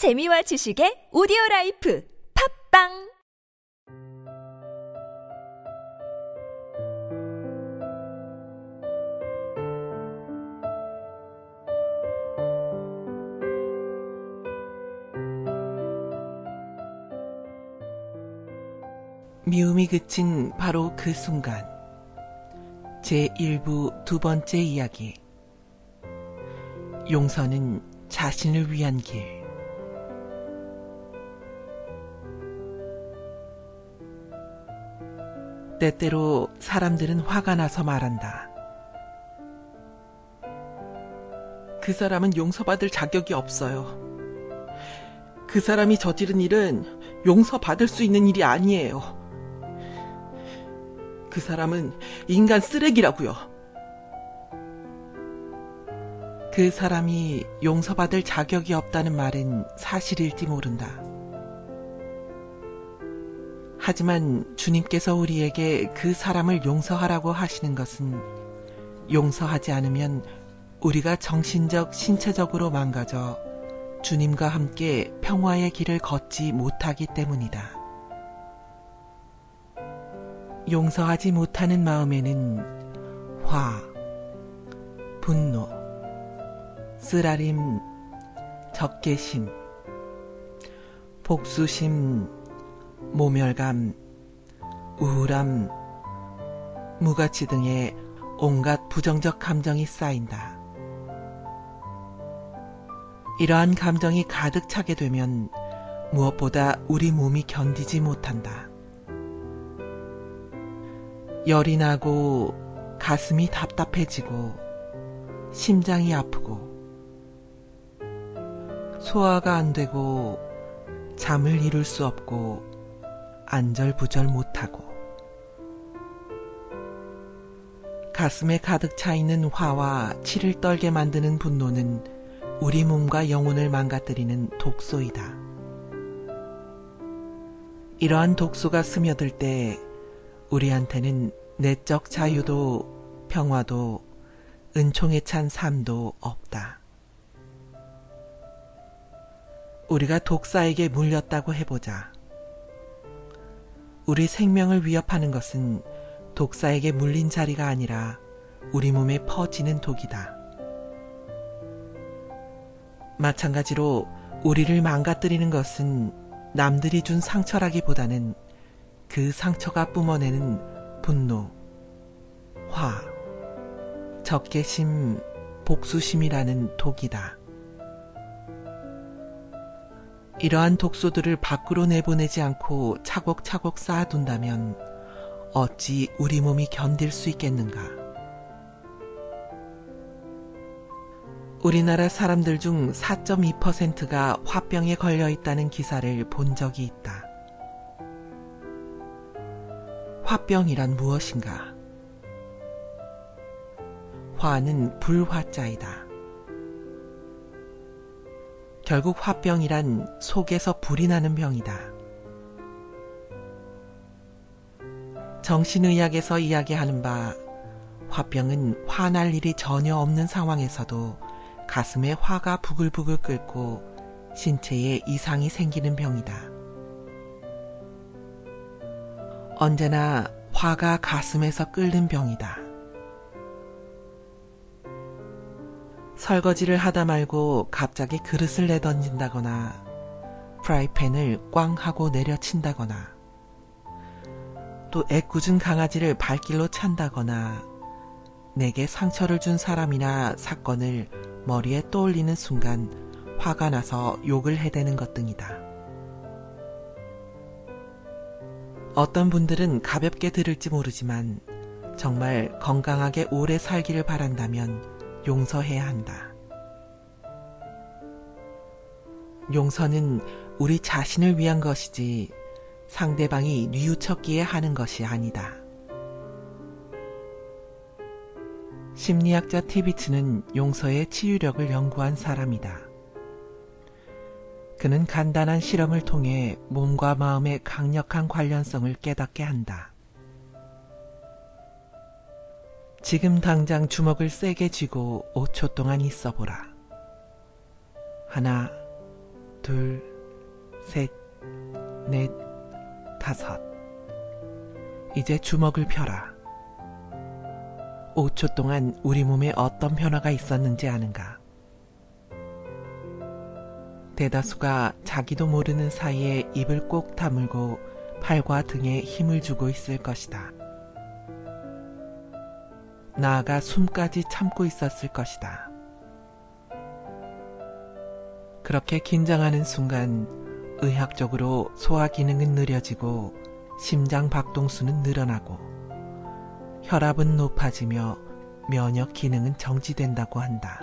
재미와 지식의 오디오 라이프 팝빵 미움이 그친 바로 그 순간. 제1부 두 번째 이야기. 용서는 자신을 위한 길. 때때로 사람들은 화가 나서 말한다. 그 사람은 용서받을 자격이 없어요. 그 사람이 저지른 일은 용서받을 수 있는 일이 아니에요. 그 사람은 인간 쓰레기라고요. 그 사람이 용서받을 자격이 없다는 말은 사실일지 모른다. 하지만 주님께서 우리에게 그 사람을 용서하라고 하시는 것은 용서하지 않으면 우리가 정신적, 신체적으로 망가져 주님과 함께 평화의 길을 걷지 못하기 때문이다. 용서하지 못하는 마음에는 화, 분노, 쓰라림, 적개심, 복수심, 모멸감, 우울함, 무가치 등의 온갖 부정적 감정이 쌓인다. 이러한 감정이 가득 차게 되면 무엇보다 우리 몸이 견디지 못한다. 열이 나고 가슴이 답답해지고 심장이 아프고 소화가 안 되고 잠을 이룰 수 없고 안절부절 못하고 가슴에 가득 차 있는 화와 치를 떨게 만드는 분노는 우리 몸과 영혼을 망가뜨리는 독소이다. 이러한 독소가 스며들 때 우리한테는 내적 자유도 평화도 은총에 찬 삶도 없다. 우리가 독사에게 물렸다고 해보자. 우리 생명을 위협하는 것은 독사에게 물린 자리가 아니라 우리 몸에 퍼지는 독이다. 마찬가지로 우리를 망가뜨리는 것은 남들이 준 상처라기보다는 그 상처가 뿜어내는 분노, 화, 적개심, 복수심이라는 독이다. 이러한 독소들을 밖으로 내보내지 않고 차곡차곡 쌓아둔다면 어찌 우리 몸이 견딜 수 있겠는가? 우리나라 사람들 중 4.2%가 화병에 걸려 있다는 기사를 본 적이 있다. 화병이란 무엇인가? 화는 불화자이다. 결국 화병이란 속에서 불이 나는 병이다. 정신의학에서 이야기하는 바 화병은 화날 일이 전혀 없는 상황에서도 가슴에 화가 부글부글 끓고 신체에 이상이 생기는 병이다. 언제나 화가 가슴에서 끓는 병이다. 설거지를 하다 말고 갑자기 그릇을 내던진다거나 프라이팬을 꽝 하고 내려친다거나 또 애꿎은 강아지를 발길로 찬다거나 내게 상처를 준 사람이나 사건을 머리에 떠올리는 순간 화가 나서 욕을 해대는 것 등이다. 어떤 분들은 가볍게 들을지 모르지만 정말 건강하게 오래 살기를 바란다면 용서해야 한다. 용서는 우리 자신을 위한 것이지 상대방이 뉘우쳤기에 하는 것이 아니다. 심리학자 티비츠는 용서의 치유력을 연구한 사람이다. 그는 간단한 실험을 통해 몸과 마음의 강력한 관련성을 깨닫게 한다. 지금 당장 주먹을 세게 쥐고 5초 동안 있어 보라. 하나, 둘, 셋, 넷, 다섯. 이제 주먹을 펴라. 5초 동안 우리 몸에 어떤 변화가 있었는지 아는가? 대다수가 자기도 모르는 사이에 입을 꼭 다물고 팔과 등에 힘을 주고 있을 것이다. 나아가 숨까지 참고 있었을 것이다. 그렇게 긴장하는 순간 의학적으로 소화 기능은 느려지고 심장 박동수는 늘어나고 혈압은 높아지며 면역 기능은 정지된다고 한다.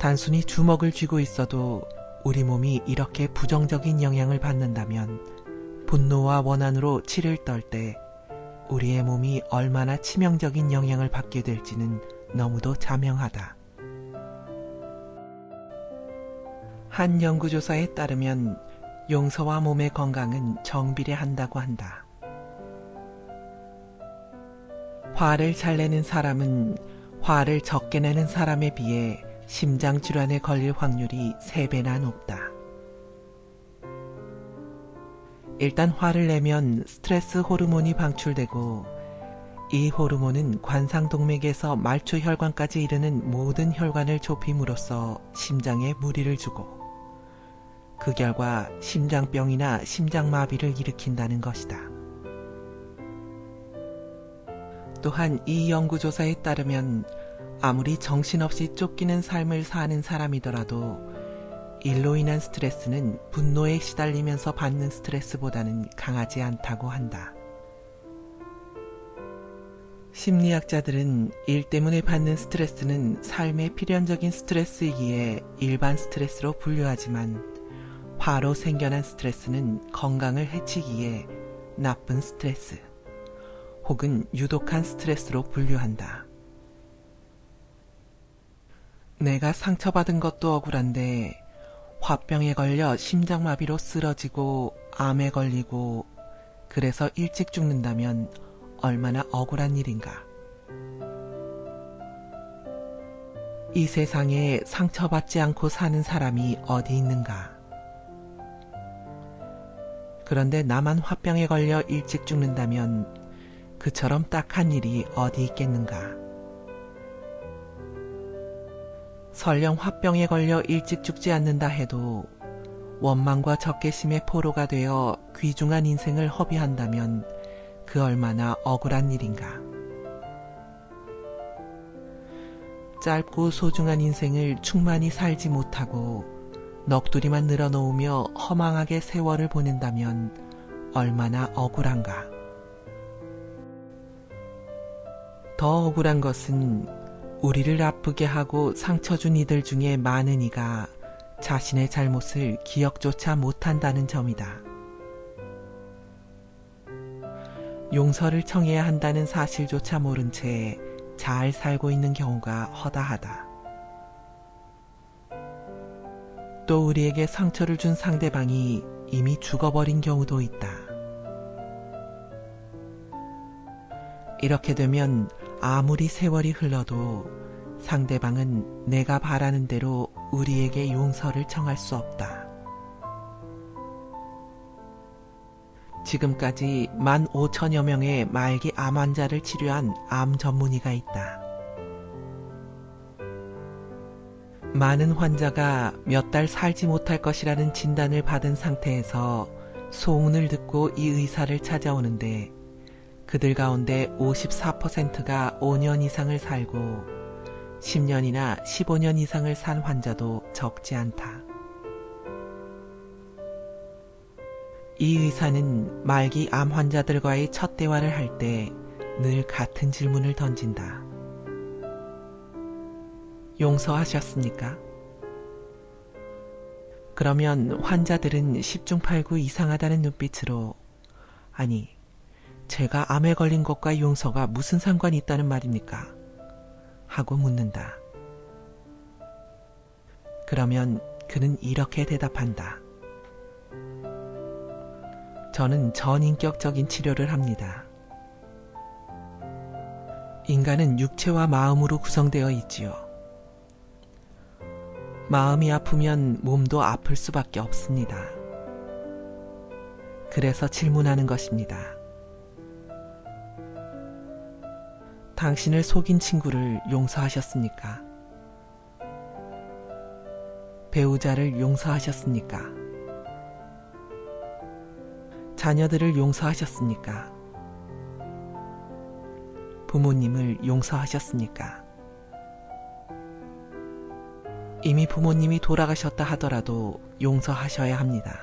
단순히 주먹을 쥐고 있어도 우리 몸이 이렇게 부정적인 영향을 받는다면 분노와 원한으로 치를 떨 때 우리의 몸이 얼마나 치명적인 영향을 받게 될지는 너무도 자명하다. 한 연구조사에 따르면 용서와 몸의 건강은 정비례한다고 한다. 화를 잘 내는 사람은 화를 적게 내는 사람에 비해 심장 질환에 걸릴 확률이 3배나 높다. 일단 화를 내면 스트레스 호르몬이 방출되고 이 호르몬은 관상동맥에서 말초 혈관까지 이르는 모든 혈관을 좁힘으로써 심장에 무리를 주고 그 결과 심장병이나 심장마비를 일으킨다는 것이다. 또한 이 연구조사에 따르면 아무리 정신없이 쫓기는 삶을 사는 사람이더라도 일로 인한 스트레스는 분노에 시달리면서 받는 스트레스보다는 강하지 않다고 한다. 심리학자들은 일 때문에 받는 스트레스는 삶의 필연적인 스트레스이기에 일반 스트레스로 분류하지만 화로 생겨난 스트레스는 건강을 해치기에 나쁜 스트레스 혹은 유독한 스트레스로 분류한다. 내가 상처받은 것도 억울한데 화병에 걸려 심장마비로 쓰러지고 암에 걸리고 그래서 일찍 죽는다면 얼마나 억울한 일인가. 이 세상에 상처받지 않고 사는 사람이 어디 있는가. 그런데 나만 화병에 걸려 일찍 죽는다면 그처럼 딱한 일이 어디 있겠는가. 설령 화병에 걸려 일찍 죽지 않는다 해도 원망과 적개심의 포로가 되어 귀중한 인생을 허비한다면 그 얼마나 억울한 일인가. 짧고 소중한 인생을 충만히 살지 못하고 넋두리만 늘어놓으며 허망하게 세월을 보낸다면 얼마나 억울한가. 더 억울한 것은 우리를 아프게 하고 상처 준 이들 중에 많은 이가 자신의 잘못을 기억조차 못한다는 점이다. 용서를 청해야 한다는 사실조차 모른 채 잘 살고 있는 경우가 허다하다. 또 우리에게 상처를 준 상대방이 이미 죽어버린 경우도 있다. 이렇게 되면 아무리 세월이 흘러도 상대방은 내가 바라는 대로 우리에게 용서를 청할 수 없다. 지금까지 만 5천여 명의 말기 암 환자를 치료한 암 전문의가 있다. 많은 환자가 몇 달 살지 못할 것이라는 진단을 받은 상태에서 소문을 듣고 이 의사를 찾아오는데 그들 가운데 54%가 5년 이상을 살고 10년이나 15년 이상을 산 환자도 적지 않다. 이 의사는 말기 암 환자들과의 첫 대화를 할 때 늘 같은 질문을 던진다. 용서하셨습니까? 그러면 환자들은 10중 8구 이상하다는 눈빛으로 아니, 제가 암에 걸린 것과 용서가 무슨 상관이 있다는 말입니까? 하고 묻는다. 그러면 그는 이렇게 대답한다. 저는 전인격적인 치료를 합니다. 인간은 육체와 마음으로 구성되어 있지요. 마음이 아프면 몸도 아플 수밖에 없습니다. 그래서 질문하는 것입니다. 당신을 속인 친구를 용서하셨습니까? 배우자를 용서하셨습니까? 자녀들을 용서하셨습니까? 부모님을 용서하셨습니까? 이미 부모님이 돌아가셨다 하더라도 용서하셔야 합니다.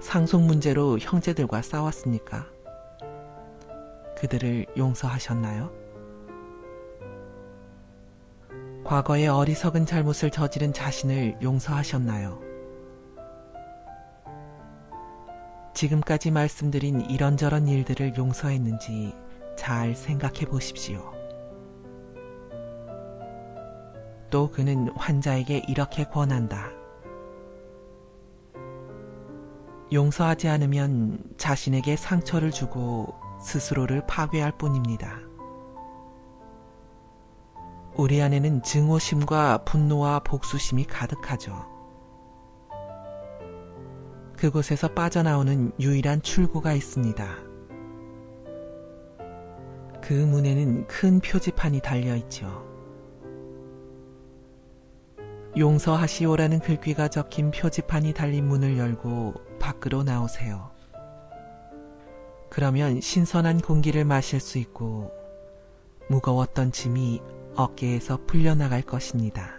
상속 문제로 형제들과 싸웠습니까? 그들을 용서하셨나요? 과거에 어리석은 잘못을 저지른 자신을 용서하셨나요? 지금까지 말씀드린 이런저런 일들을 용서했는지 잘 생각해 보십시오. 또 그는 환자에게 이렇게 권한다. 용서하지 않으면 자신에게 상처를 주고 스스로를 파괴할 뿐입니다. 우리 안에는 증오심과 분노와 복수심이 가득하죠. 그곳에서 빠져나오는 유일한 출구가 있습니다. 그 문에는 큰 표지판이 달려 있죠. 용서하시오라는 글귀가 적힌 표지판이 달린 문을 열고 밖으로 나오세요. 그러면 신선한 공기를 마실 수 있고 무거웠던 짐이 어깨에서 풀려나갈 것입니다.